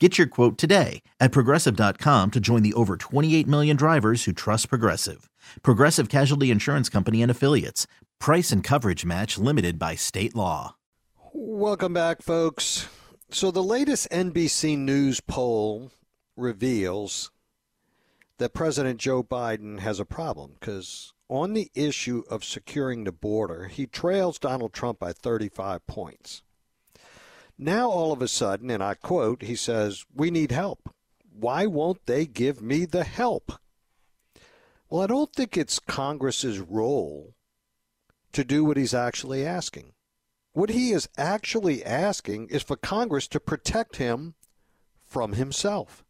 Get your quote today at progressive.com to join the over 28 million drivers who trust Progressive. Progressive Casualty Insurance Company and Affiliates. Price and coverage match limited by state law. Welcome back, folks. So, the latest NBC News poll reveals that President Joe Biden has a problem because on the issue of securing the border, he trails Donald Trump by 35 points. Now, all of a sudden, and I quote, he says, We need help. Why won't they give me the help? Well, I don't think it's Congress's role to do what he's actually asking. What he is actually asking is for Congress to protect him from himself.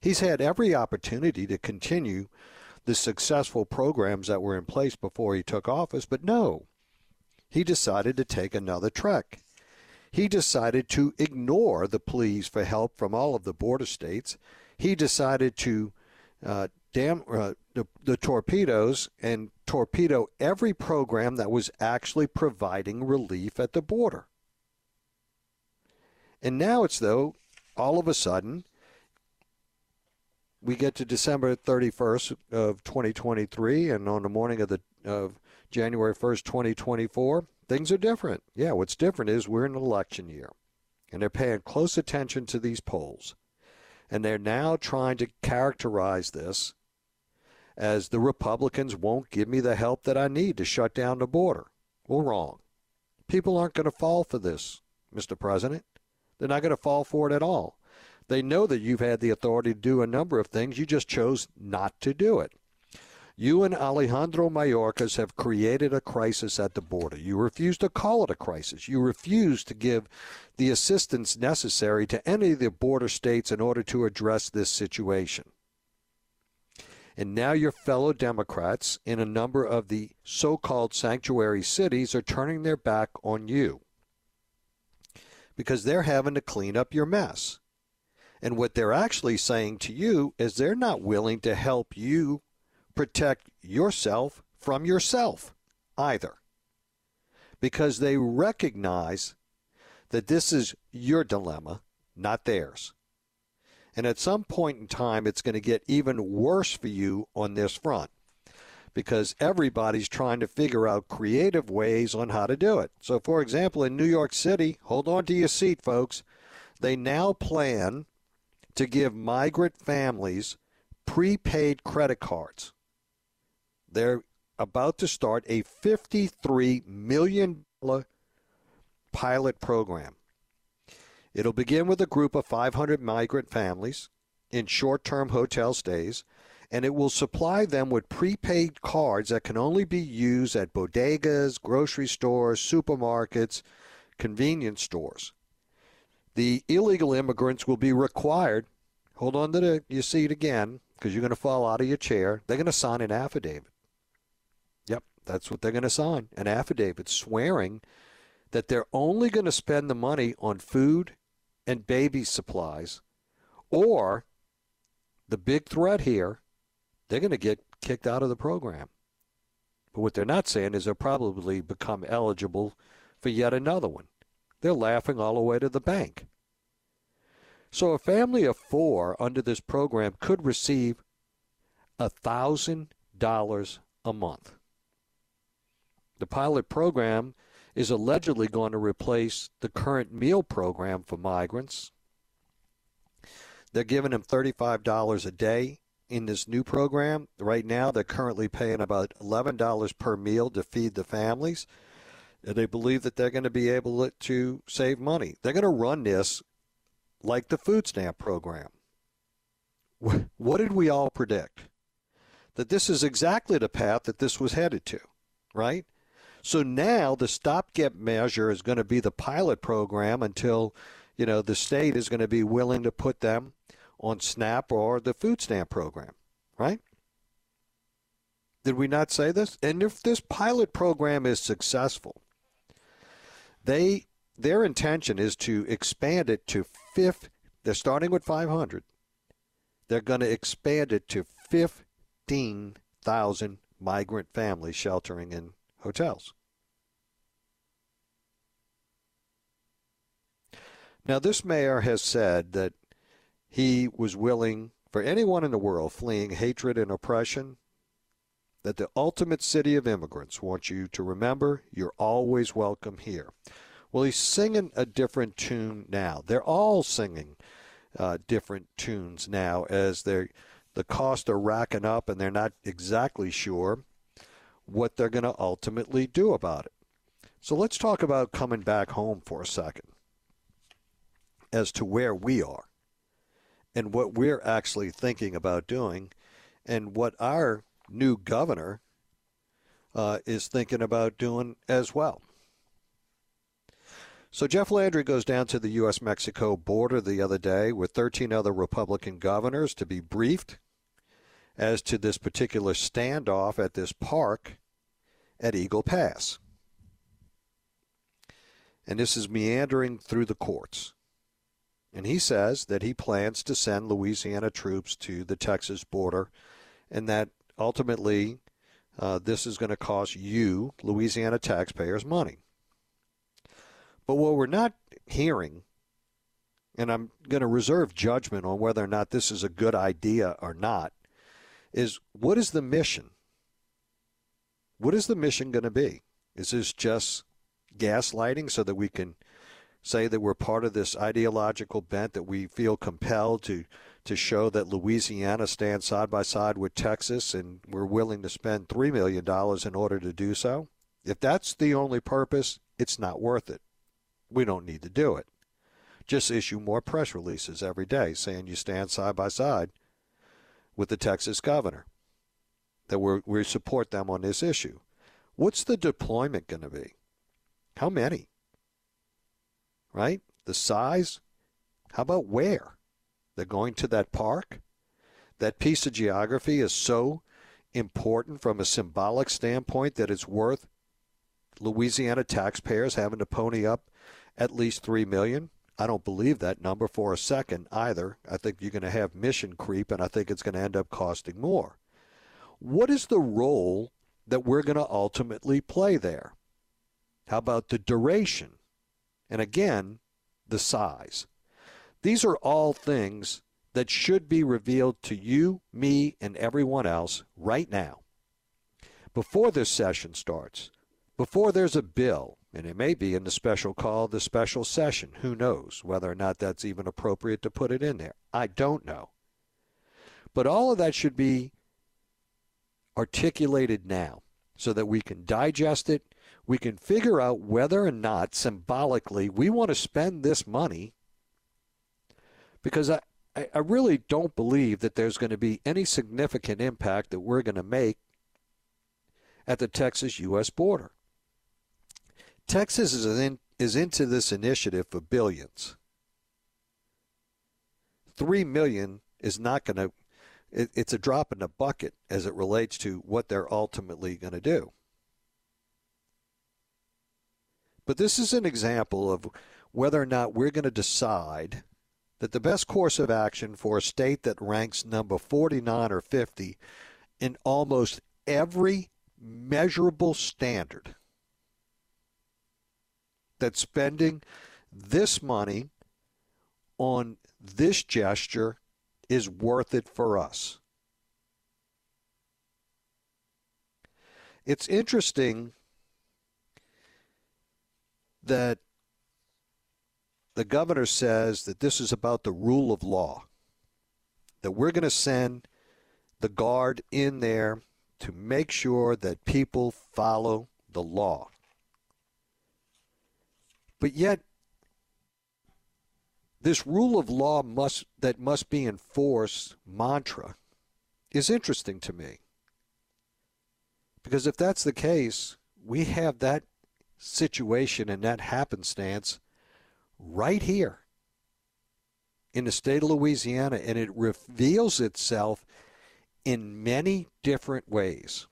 He's had every opportunity to continue the successful programs that were in place before he took office, but no. He decided to take another trek he decided to ignore the pleas for help from all of the border states. He decided to uh, damn uh, the, the torpedoes and torpedo every program that was actually providing relief at the border. And now it's though, all of a sudden, we get to December 31st of 2023, and on the morning of the of January 1st, 2024, Things are different. Yeah, what's different is we're in an election year, and they're paying close attention to these polls. And they're now trying to characterize this as the Republicans won't give me the help that I need to shut down the border. Well, wrong. People aren't going to fall for this, Mr. President. They're not going to fall for it at all. They know that you've had the authority to do a number of things. You just chose not to do it. You and Alejandro Mayorkas have created a crisis at the border. You refuse to call it a crisis. You refuse to give the assistance necessary to any of the border states in order to address this situation. And now your fellow Democrats in a number of the so called sanctuary cities are turning their back on you because they're having to clean up your mess. And what they're actually saying to you is they're not willing to help you protect yourself from yourself either. Because they recognize that this is your dilemma, not theirs. And at some point in time, it's going to get even worse for you on this front because everybody's trying to figure out creative ways on how to do it. So, for example, in New York City, hold on to your seat, folks, they now plan to give migrant families prepaid credit cards. They're about to start a $53 million pilot program. It'll begin with a group of 500 migrant families in short term hotel stays, and it will supply them with prepaid cards that can only be used at bodegas, grocery stores, supermarkets, convenience stores. The illegal immigrants will be required, hold on to the, your seat again, because you're going to fall out of your chair. They're going to sign an affidavit. That's what they're going to sign an affidavit swearing that they're only going to spend the money on food and baby supplies, or the big threat here, they're going to get kicked out of the program. But what they're not saying is they'll probably become eligible for yet another one. They're laughing all the way to the bank. So a family of four under this program could receive a $1,000 a month. The pilot program is allegedly going to replace the current meal program for migrants. They're giving them $35 a day in this new program. Right now, they're currently paying about $11 per meal to feed the families. And they believe that they're going to be able to save money. They're going to run this like the food stamp program. What did we all predict? That this is exactly the path that this was headed to, right? So now the stopgap measure is going to be the pilot program until, you know, the state is going to be willing to put them on SNAP or the food stamp program, right? Did we not say this? And if this pilot program is successful, they their intention is to expand it to fifth. They're starting with 500. They're going to expand it to 15,000 migrant families sheltering in hotels. Now, this mayor has said that he was willing for anyone in the world fleeing hatred and oppression that the ultimate city of immigrants wants you to remember you're always welcome here. Well, he's singing a different tune now. They're all singing uh, different tunes now as they the costs are racking up and they're not exactly sure what they're going to ultimately do about it. So let's talk about coming back home for a second as to where we are and what we're actually thinking about doing and what our new governor uh, is thinking about doing as well. So Jeff Landry goes down to the U.S. Mexico border the other day with 13 other Republican governors to be briefed as to this particular standoff at this park at Eagle Pass. And this is meandering through the courts. And he says that he plans to send Louisiana troops to the Texas border and that ultimately uh, this is going to cost you, Louisiana taxpayers, money. But what we're not hearing, and I'm going to reserve judgment on whether or not this is a good idea or not, is what is the mission? What is the mission going to be? Is this just gaslighting so that we can say that we're part of this ideological bent that we feel compelled to to show that Louisiana stands side by side with Texas and we're willing to spend $3 million in order to do so. If that's the only purpose, it's not worth it. We don't need to do it. Just issue more press releases every day saying you stand side by side with the Texas governor, that we we support them on this issue. What's the deployment going to be? How many? right? The size. How about where? They're going to that park. That piece of geography is so important from a symbolic standpoint that it's worth Louisiana taxpayers having to pony up at least three million. I don't believe that number for a second either. I think you're going to have mission creep, and I think it's going to end up costing more. What is the role that we're going to ultimately play there? How about the duration? And again, the size. These are all things that should be revealed to you, me, and everyone else right now. Before this session starts, before there's a bill, and it may be in the special call, the special session. Who knows whether or not that's even appropriate to put it in there? I don't know. But all of that should be articulated now so that we can digest it we can figure out whether or not symbolically we want to spend this money because I, I really don't believe that there's going to be any significant impact that we're going to make at the Texas U.S. border. Texas is, in, is into this initiative for billions. Three million is not going to, it, it's a drop in the bucket as it relates to what they're ultimately going to do. But this is an example of whether or not we're going to decide that the best course of action for a state that ranks number 49 or 50 in almost every measurable standard that spending this money on this gesture is worth it for us. It's interesting that the governor says that this is about the rule of law. that we're going to send the guard in there to make sure that people follow the law. But yet, this rule of law must that must be enforced mantra is interesting to me. Because if that's the case, we have that situation and that happenstance right here in the state of Louisiana, and it reveals itself in many different ways.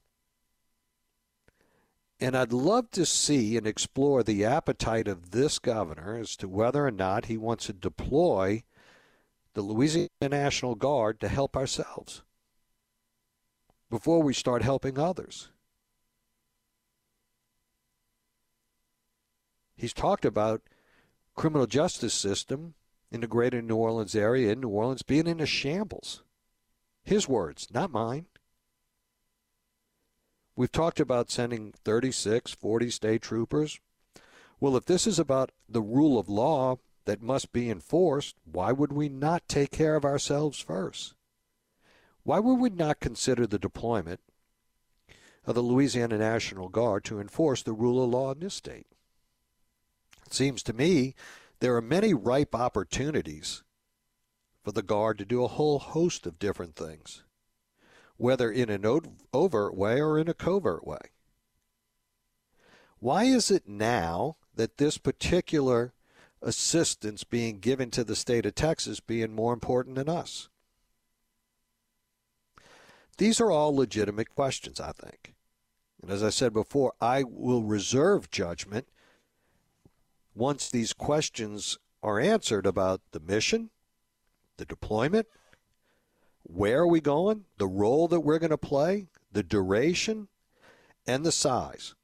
And I'd love to see and explore the appetite of this governor as to whether or not he wants to deploy the Louisiana National Guard to help ourselves before we start helping others. He's talked about criminal justice system in the greater New Orleans area in New Orleans being in a shambles. His words, not mine. We've talked about sending 36, 40 state troopers. Well, if this is about the rule of law that must be enforced, why would we not take care of ourselves first? Why would we not consider the deployment of the Louisiana National Guard to enforce the rule of law in this state? It seems to me there are many ripe opportunities for the Guard to do a whole host of different things whether in an overt way or in a covert way. Why is it now that this particular assistance being given to the state of Texas being more important than us? These are all legitimate questions, I think. And as I said before, I will reserve judgment once these questions are answered about the mission, the deployment, where are we going, the role that we're going to play, the duration, and the size.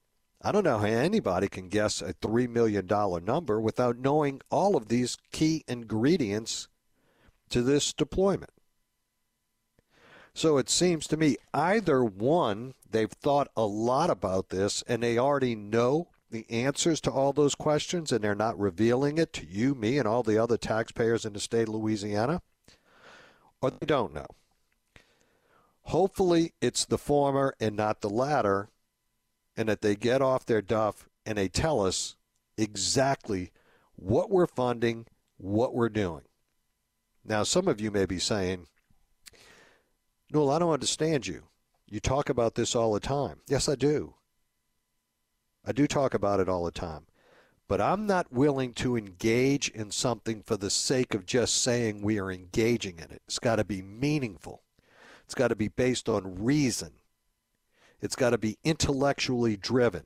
I don't know how anybody can guess a $3 million number without knowing all of these key ingredients to this deployment. So it seems to me either one, they've thought a lot about this and they already know the answers to all those questions and they're not revealing it to you, me, and all the other taxpayers in the state of Louisiana or they don't know. Hopefully, it's the former and not the latter, and that they get off their duff and they tell us exactly what we're funding, what we're doing. Now, some of you may be saying, Newell, I don't understand you. You talk about this all the time. Yes, I do. I do talk about it all the time but I'm not willing to engage in something for the sake of just saying we are engaging in it. It's got to be meaningful. It's got to be based on reason. It's got to be intellectually driven.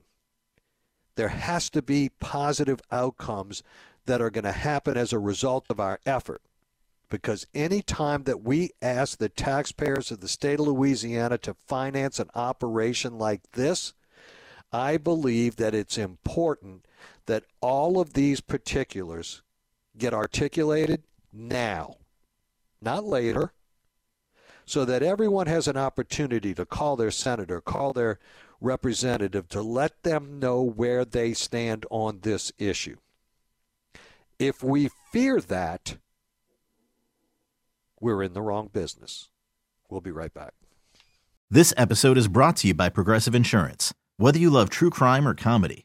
There has to be positive outcomes that are going to happen as a result of our effort. Because any time that we ask the taxpayers of the state of Louisiana to finance an operation like this, I believe that it's important that all of these particulars get articulated now, not later, so that everyone has an opportunity to call their senator, call their representative to let them know where they stand on this issue. If we fear that, we're in the wrong business. We'll be right back. This episode is brought to you by Progressive Insurance. Whether you love true crime or comedy,